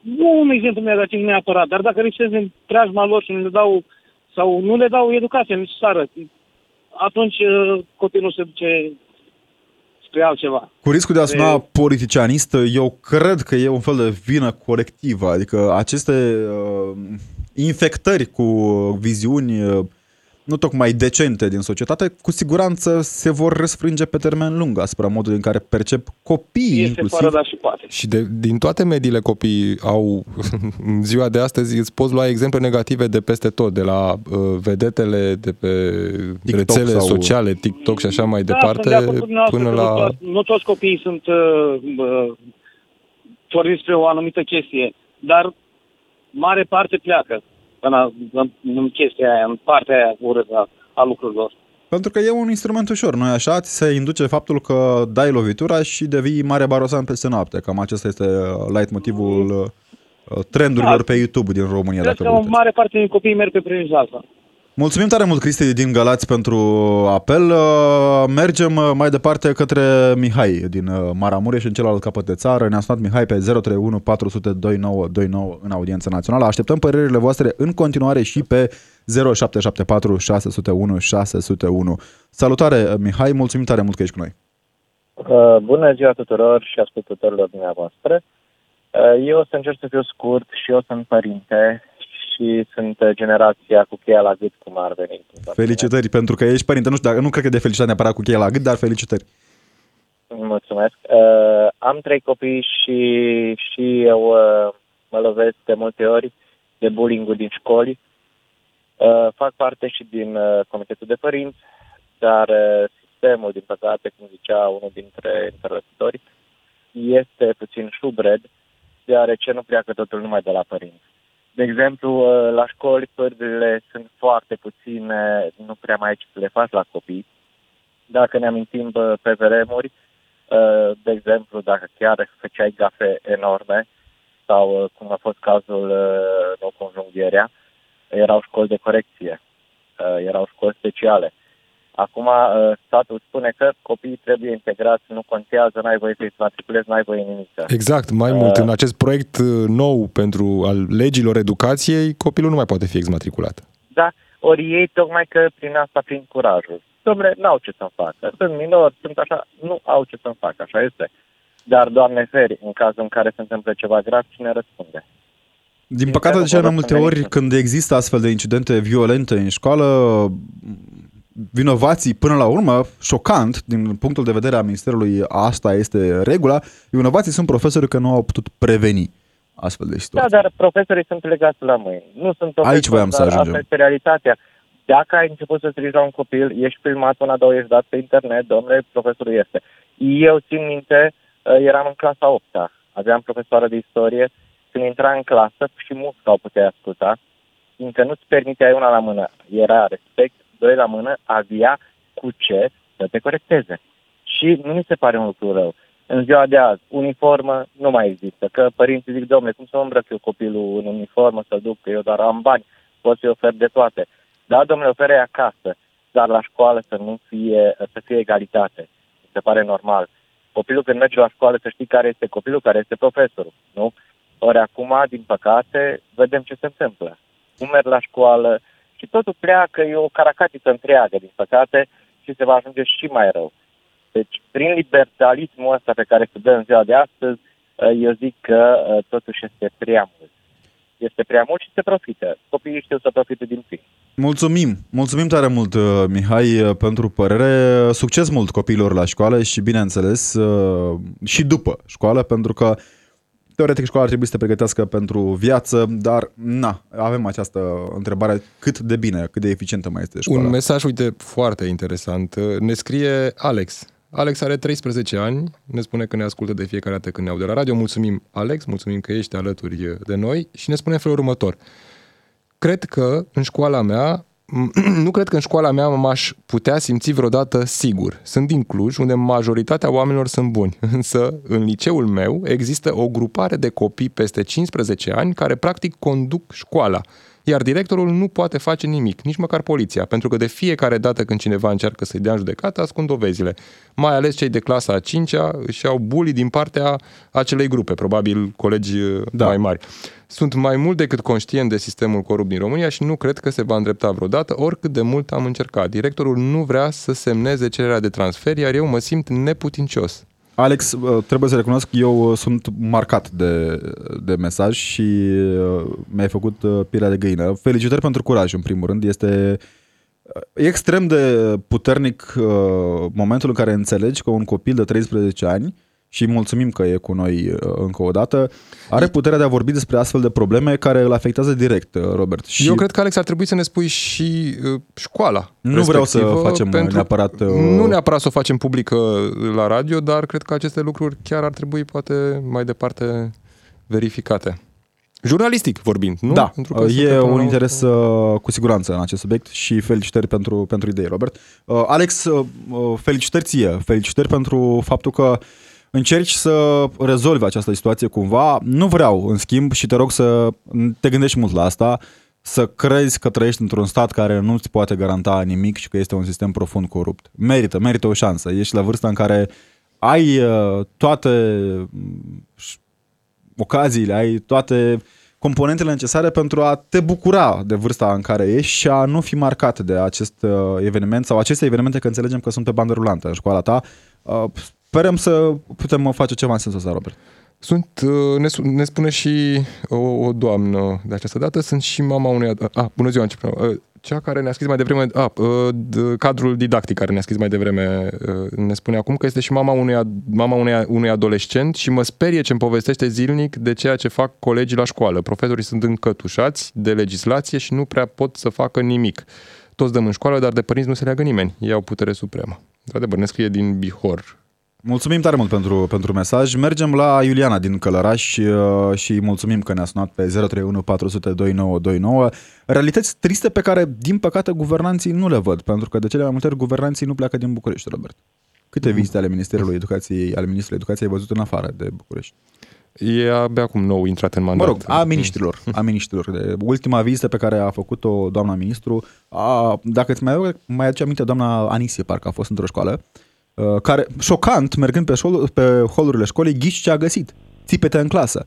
Nu un exemplu negativ neapărat, dar dacă lipsesc în preajma lor și nu le dau sau nu le dau educația necesară, atunci uh, copilul se duce spre altceva. Cu riscul de a suna E- politicianist, eu cred că e un fel de vină colectivă, adică aceste uh, infectări cu viziuni uh, nu tocmai decente din societate, cu siguranță se vor răsfrânge pe termen lung asupra modului în care percep copiii Este inclusiv. fără dar și poate. Și de, din toate mediile copiii au, în ziua de astăzi, îți poți lua exemple negative de peste tot, de la uh, vedetele de pe TikTok rețele sau- sociale, TikTok și așa mai Da, departe, sunt de acord cu dumneavoastră până că la... Nu toți, nu toți copiii sunt uh, uh, porniți spre o anumită chestie, dar mare parte pleacă în, în, în chestia aia, în partea aia urâtă a, a lucrurilor. Pentru că e un instrument ușor, nu așa? Ți se induce faptul că dai lovitura și devii mare barosan peste noapte. Cam acesta este uh, light-motivul uh, trendurilor Da. pe YouTube din România, Cred dacă că vă o uitați. mare parte din copii merg pe premisa asta. Mulțumim tare mult, Cristi, din Galați, pentru apel. Uh, Mergem uh, mai departe către Mihai din uh, Maramureș, în celălalt capăt de țară. Ne-a sunat Mihai pe 031 400 2929 în audiență națională. Așteptăm părerile voastre în continuare și pe 0774 601 601. Salutare, uh, Mihai, mulțumim tare mult că ești cu noi. Uh, Bună ziua tuturor și ascultătorilor dumneavoastră. Uh, Eu o să încerc să fiu scurt și eu sunt părinte și sunt uh, generația cu cheia la gât, cum ar veni. Felicitări, pentru că ești părinte. Nu știu, dacă, nu cred că de felicitat neapărat cu cheia la gât, dar felicitări. Mulțumesc. Uh, am trei copii și, și eu uh, mă lovesc de multe ori de bullying din școli. Uh, fac parte și din uh, comitetul de părinți, dar uh, sistemul, din păcate, cum zicea unul dintre interlocutori, este puțin șubred, deoarece nu pleacă totul numai de la părinți. De exemplu, uh, la școli pârgurile sunt foarte puține, nu prea mai ai ce să le faci la copii. Dacă ne amintim bă, pe vremuri, uh, de exemplu, dacă chiar făceai gafe enorme, sau uh, cum a fost cazul uh, nou conjunghierea, erau școli de corecție, uh, erau școli speciale. Acum uh, statul spune că copiii trebuie integrați, nu contează, n-ai voie să-i matriculezi, n-ai voie nimic. Exact, mai mult, în acest proiect uh, nou pentru al legilor educației, copilul nu mai poate fi exmatriculat. Da, ori ei tocmai că prin asta, prin curajul. Domnule, n-au ce să-mi facă. Sunt minori, sunt așa, nu au ce să-mi facă, așa este. Dar, Doamne feri, în cazul în care se întâmplă ceva grav, cine răspunde? Din păcate, de cele mai multe ori, când există astfel de incidente violente în școală, vinovații, până la urmă, șocant, din punctul de vedere a Ministerului, asta este regula, vinovații sunt profesori că nu au putut preveni astfel de Da, situații. dar profesorii sunt legați la mâini. Nu sunt profesori, Aici voiam să dar ajungem. Asta este realitatea. Dacă ai început să strigi la un copil, ești filmat una, două, ești dat pe internet, domnule, profesorul este. Eu țin minte, uh, eram în clasa 8 -a. aveam profesoară de istorie, când intra în clasă și musca o puteai asculta, fiindcă nu-ți permitea una la mână. Era respect, doi la mână, avea cu ce să te corecteze. Și nu mi se pare un lucru rău. În ziua de azi, uniformă nu mai există. Că părinții zic, domnule, cum să mă îmbrăc eu copilul în uniformă, să-l duc, că eu doar am bani, pot să-i ofer de toate. Da, domnule, oferă acasă, dar la școală să nu fie, să fie egalitate. Mi se pare normal. Copilul când merge la școală să știi care este copilul, care este profesorul, nu? Ori acum, din păcate, vedem ce se întâmplă. Nu merg la școală și totul pleacă, e o caracatiță întreagă, din păcate, și se va ajunge și mai rău. Deci, prin liberalismul ăsta pe care se dă în ziua de astăzi, eu zic că uh, totuși este prea mult. Este prea mult și se profită. Copiii știu să profite din plin. Mulțumim, mulțumim tare mult, uh, Mihai, uh, pentru părere. Succes mult copiilor la școală și, bineînțeles, uh, și după școală, pentru că teoretic școala ar trebui să te pregătească pentru viață, dar na, avem această întrebare cât de bine, cât de eficientă mai este școala. Un mesaj, uite, foarte interesant. Ne scrie Alex Alex are 13 ani, ne spune că ne ascultă de fiecare dată când ne aude la radio. Mulțumim, Alex, mulțumim că ești alături de noi și ne spune în felul următor. Cred că în școala mea nu cred că în școala mea m-aș putea simți vreodată sigur. Sunt din Cluj, unde majoritatea oamenilor sunt buni, însă în liceul meu există o grupare de copii peste 15 ani care practic conduc școala iar directorul nu poate face nimic, nici măcar poliția, pentru că de fiecare dată când cineva încearcă să-i dea în judecată, ascund dovezile. Mai ales cei de clasa a 5-a își iau bully din partea acelei grupe, probabil colegi da. mai mari. Sunt mai mult decât conștient de sistemul corupt din România și nu cred că se va îndrepta vreodată, oricât de mult am încercat. Directorul nu vrea să semneze cererea de transfer, iar eu mă simt neputincios. Alex, uh, trebuie să recunosc că eu uh, sunt marcat de, de mesaj și uh, mi-ai făcut pielea de găină. Felicitări pentru curaj, în primul rând. Este extrem de puternic momentul în care înțelegi că un copil de 13 ani și mulțumim că e cu noi uh, încă o dată, are puterea de a vorbi despre astfel de probleme care îl afectează direct, uh, Robert. Și Eu cred că, Alex, ar trebui să ne spui și uh, școala Nu vreau să facem pentru, neapărat... Nu neapărat să o facem publică la radio, dar cred că aceste lucruri chiar ar trebui, poate, mai departe verificate. Jurnalistic vorbind, nu? Da, Pentru că e un interes uh, cu siguranță în acest subiect și felicitări pentru, pentru idei, Robert. Uh, Alex, uh, felicitări ție, felicitări pentru faptul că încerci să rezolvi această situație cumva. Nu vreau, în schimb, și te rog să te gândești mult la asta, să crezi că trăiești într-un stat care nu ți poate garanta nimic și că este un sistem profund corupt. Merită, merită o șansă. Ești la vârsta în care ai uh, toate mm, ocaziile, ai toate componentele necesare pentru a te bucura de vârsta în care ești și a nu fi marcat de acest uh, eveniment sau aceste evenimente că înțelegem că sunt pe bandă rulantă în școala ta. Uh, sperăm să putem face ceva în sensul ăsta, Robert. Sunt, uh, ne, ne spune și o, o doamnă de această dată, sunt și mama unei... A, ah, bună ziua, începem. Uh, cea care ne-a scris mai devreme, a, uh, cadrul didactic care ne-a scris mai devreme, ne spune acum că este și mama unui, mama unui, unui adolescent și mă sperie ce îmi povestește zilnic de ceea ce fac colegii la școală. Profesorii sunt încătușați de legislație și nu prea pot să facă nimic. Toți dăm în școală, dar de părinți nu se leagă nimeni. Ei au putere supremă. Într-adevăr, ne scrie din Bihor Mulțumim tare mult pentru, pentru mesaj. Mergem la Iuliana din Călăraș uh, și mulțumim că ne-a sunat pe 031 400 2929. Realități triste pe care, din păcate, guvernanții nu le văd, pentru că de cele mai multe ori guvernanții nu pleacă din București, Robert. Câte vizite ale Ministerului Educației, ale Ministrului Educației ai văzut în afară de București? E abia acum nou intrat în mandat. Mă rog, a ministrilor. A ministrilor. De ultima vizită pe care a făcut-o doamna ministru, a, dacă îți mai, mai aduce aminte, doamna Anisie, parcă a fost într-o școală, Uh, care, șocant, mergând pe, șol, pe holurile școlii, ghiși ce a găsit. Țipete în clasă.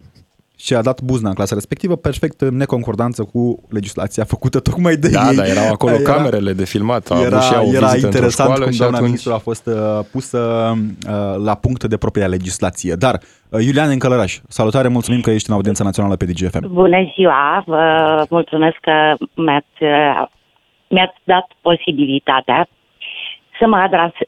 Și a dat buzna în clasa respectivă, perfect în neconcordanță cu legislația făcută tocmai de da, ei. Da, erau acolo era, camerele de filmat. era, și au era interesant cum doamna atunci... ministru a fost uh, pusă uh, la punct de propria legislație. Dar, uh, Iulian în Călăraș, salutare, mulțumim că ești în audiența națională pe DGFM. Bună ziua, vă mulțumesc că mi-ați, uh, mi-ați dat posibilitatea să mă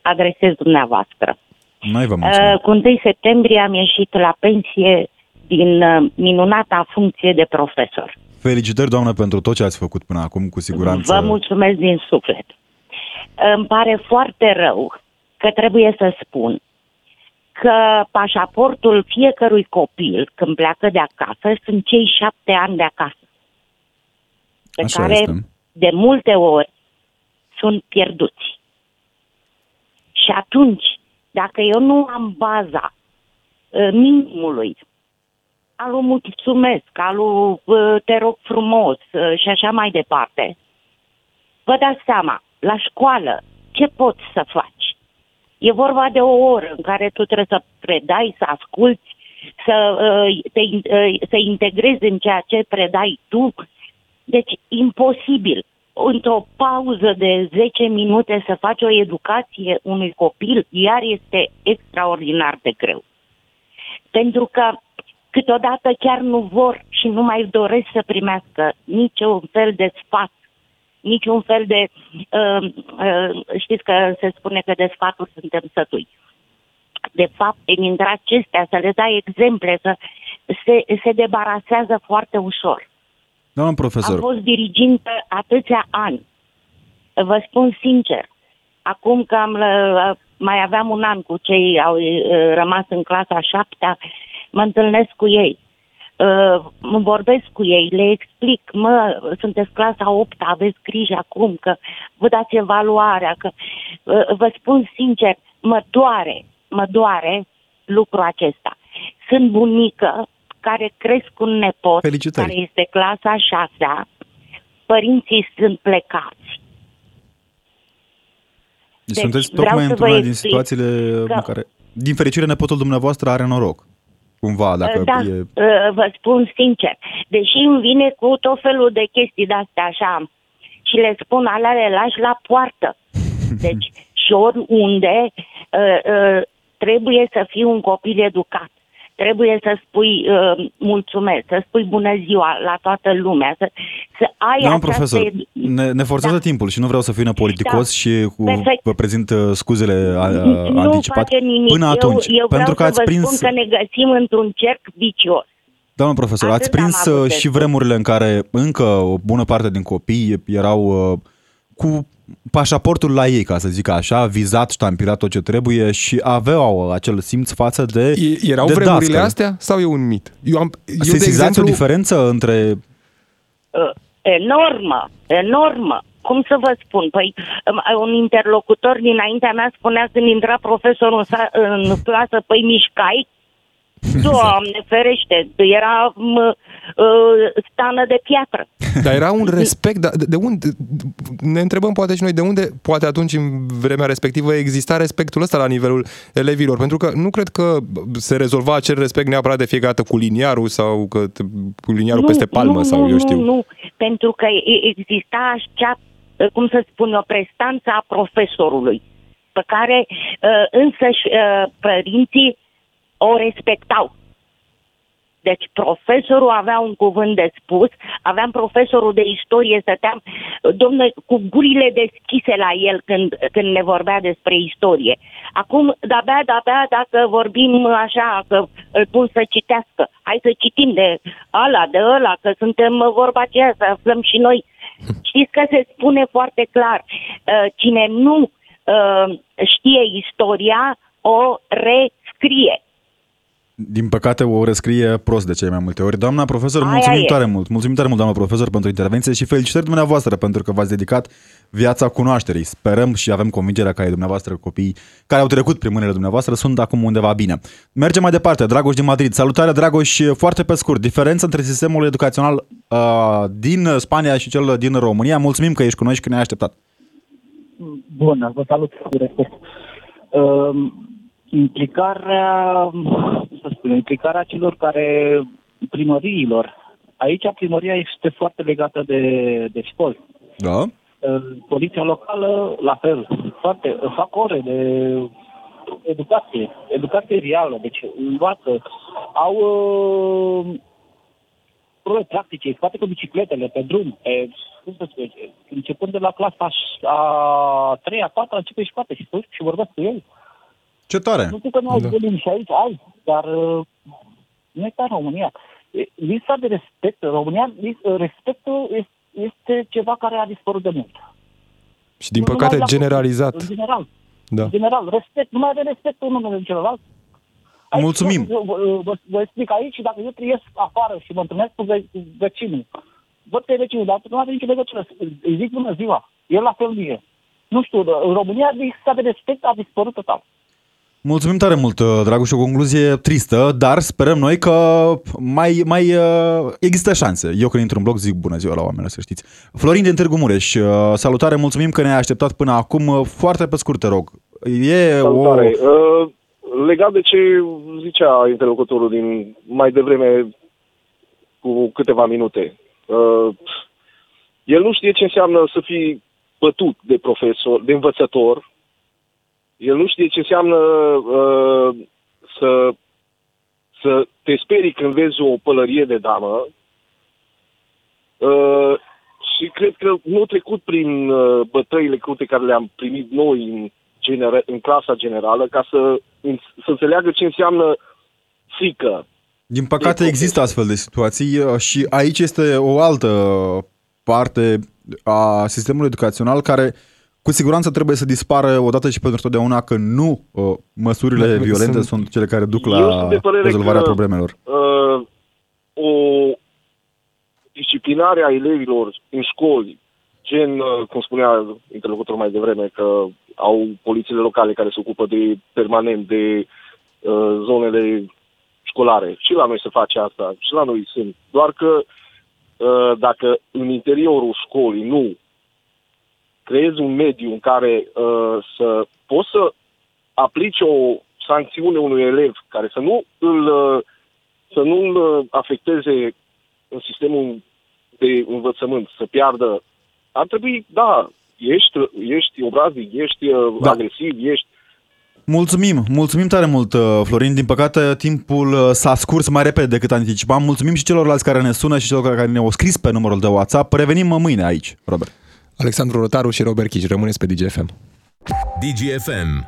adresez dumneavoastră. Noi vă mulțumim. Uh, cu 1 septembrie am ieșit la pensie din uh, minunata funcție de profesor. Felicitări, doamnă, pentru tot ce ați făcut până acum, cu siguranță. Vă mulțumesc din suflet. Îmi pare foarte rău că trebuie să spun că pașaportul fiecărui copil, când pleacă de acasă, sunt cei șapte ani de acasă. Pe Așa care, este. de multe ori, sunt pierduți. Și atunci, dacă eu nu am baza uh, minimului, alu mulțumesc, alu uh, te rog frumos uh, și așa mai departe, vă dați seama, la școală, ce poți să faci? E vorba de o oră în care tu trebuie să predai, să asculți, să te, să integrezi în ceea ce predai tu. Deci, imposibil într-o pauză de 10 minute să faci o educație unui copil, iar este extraordinar de greu. Pentru că câteodată chiar nu vor și nu mai doresc să primească niciun fel de sfat, niciun fel de... Uh, uh, știți că se spune că de sfaturi suntem sătui. De fapt, dintre acestea, să le dai exemple, să se, se debarasează foarte ușor. Doamna profesor. Am fost dirigintă atâția ani. Vă spun sincer, acum că am, mai aveam un an cu cei au uh, rămas în clasa șaptea, mă întâlnesc cu ei. Uh, mă vorbesc cu ei, le explic, mă, sunteți clasa 8, aveți grijă acum că vă dați evaluarea, că uh, vă spun sincer, mă doare, mă doare lucrul acesta. Sunt bunică care cresc un nepot Felicitări. care este clasa 6 părinții sunt plecați. Deci Deci, sunteți vreau tocmai să într-una vă din explic situațiile că- în care, din fericire, nepotul dumneavoastră are noroc. Cumva, dacă da, e... uh, vă spun sincer, deși îmi vine cu tot felul de chestii de-astea așa și le spun, alea le lași la poartă. Deci, și oriunde uh, uh, trebuie să fii un copil educat. Trebuie să spui uh, mulțumesc, să spui bună ziua la toată lumea, să, să ai Doamna această... profesor, edu- ne, ne forțează Da. timpul și nu vreau să fiu nepoliticos Da. și cu, Perfect. vă prezint uh, scuzele a, a, nu anticipat. face nimic. Până atunci, eu, eu pentru vreau că să ați vă prins... spun că ne găsim într-un cerc vicios. Doamna profesor, Atât ați am prins avut uh, de și spus. vremurile în care încă o bună parte din copii erau uh, cu pașaportul la ei, ca să zic așa, vizat, ștampirat tot ce trebuie și aveau acel simț față de E- Erau de vremurile dascăl. astea sau e un mit? Eu am, eu, de Sesizați exemplu, o diferență între... Uh, enormă, enormă. Cum să vă spun? Păi, um, un interlocutor dinaintea mea spunea când intra profesorul în, sa- în clasă, păi mișcai? Doamne ferește, era m, uh, stană de piatră. Dar era un respect, dar de, de unde, ne întrebăm poate și noi de unde, poate atunci în vremea respectivă exista respectul ăsta la nivelul elevilor, pentru că nu cred că se rezolva acel respect neapărat de fiecare dată cu liniarul sau că te- cu liniarul peste palmă nu, sau nu, eu știu. Nu, nu, pentru că e- exista acea, cum să spun, o prestanță a profesorului, pe care uh, însăși uh, părinții o respectau. Deci profesorul avea un cuvânt de spus, aveam profesorul de istorie, stăteam, domnule, cu gurile deschise la el când, când ne vorbea despre istorie. Acum, de-abia, de-abia, dacă vorbim așa, că îl pun să citească, hai să citim de ala, de ăla, că suntem vorba aceea, să aflăm și noi. Știți că se spune foarte clar, uh, cine nu uh, știe istoria, o rescrie. Din păcate o rescrie prost de cele mai multe ori. Doamna profesor, Aia mulțumim e. tare mult. Mulțumim tare mult, doamna profesor, pentru intervenție și felicitări dumneavoastră pentru că v-ați dedicat viața cunoașterii. Sperăm și avem convingerea că ai dumneavoastră copii care au trecut prin mâinile dumneavoastră sunt acum undeva bine. Mergem mai departe. Dragoș din Madrid. Salutare, Dragoș. Foarte pe scurt. Diferența între sistemul educațional uh, din Spania și cel din România. Mulțumim că ești cu noi și că ne-ai așteptat. Bună, vă salut cu respect. Uh, implicarea, cum să spun, implicarea celor care, primăriilor. Aici primăria este foarte legată de, de școli. Da? Uh, Poliția locală, la fel, foarte, fac ore de educație, educație reală, deci învață, au uh, probe practice, îi scoate cu bicicletele pe drum, pe, cum să spun, începând de la clasa a treia, a patra, începe și scoate și spui și vorbesc cu ei. Ce tare! Nu zic că nu ai Da. bullying și aici, ai, dar uh, nu e ca în România. E, Lista de respect, în România, lis- respectul este, este ceva care a dispărut de mult. Și din Nu numai păcate la copii, generalizat. În general. Da. În general, respect, nu mai avem respect unul de celălalt. Aici, Mulțumim. Vă, vă, vă, vă explic aici, dacă eu trăiesc afară și mă întâlnesc cu ve- cu vecinul, văd că e vecinul, dar nu are nicio legătură. Îi zic bună ziua. El la fel mie. Nu știu, în România lista de respect a dispărut total. Mulțumim tare mult, uh, Dragoș, o concluzie tristă, dar sperăm noi că mai, mai uh, există șanse. Eu când intru în blog zic bună ziua la oameni, să știți. Florin din Târgu Mureș, uh, salutare, mulțumim că ne-ai așteptat până acum. Uh, Foarte pe scurt, te rog. E Salutare. o... Uh, legat de ce zicea interlocutorul din mai devreme cu câteva minute. Uh, el nu știe ce înseamnă să fii bătut de profesor, de învățător. El nu știe ce înseamnă uh, să, să te sperii când vezi o pălărie de damă. Uh, și cred că nu a trecut prin uh, bătăile crute care le-am primit noi în, genera- în clasa generală ca să, să înțeleagă ce înseamnă frică. Din păcate E există astfel de situații uh, și aici este o altă parte a sistemului educațional care Cu siguranță trebuie să dispară odată și pentru totdeauna că nu uh, măsurile Da, violente sunt... sunt- cele care duc Eu la sunt de părere rezolvarea că- problemelor. uh, o disciplinare a elevilor în școli, gen, uh, cum spunea interlocutorul mai devreme, că au polițiile locale care se ocupă de permanent de uh, zonele școlare. Și la noi se face asta, și la noi sunt. Doar că uh, dacă în interiorul școlii nu creezi un mediu în care uh, să poți să aplici o sancțiune unui elev care să nu îl uh, să nu îl uh, afecteze în sistemul de învățământ, să piardă, ar trebui, da, ești, ești obraznic, ești uh, Da. agresiv, ești Mulțumim, mulțumim tare mult, uh, Florin. Din păcate, timpul uh, s-a scurs mai repede decât anticipam. Mulțumim și celorlalți care ne sună și celor care ne-au scris pe numărul de WhatsApp. Revenim mâine aici, Robert. Alexandru Rotaru și Robert Chici, rămâneți pe DGFM. DGFM.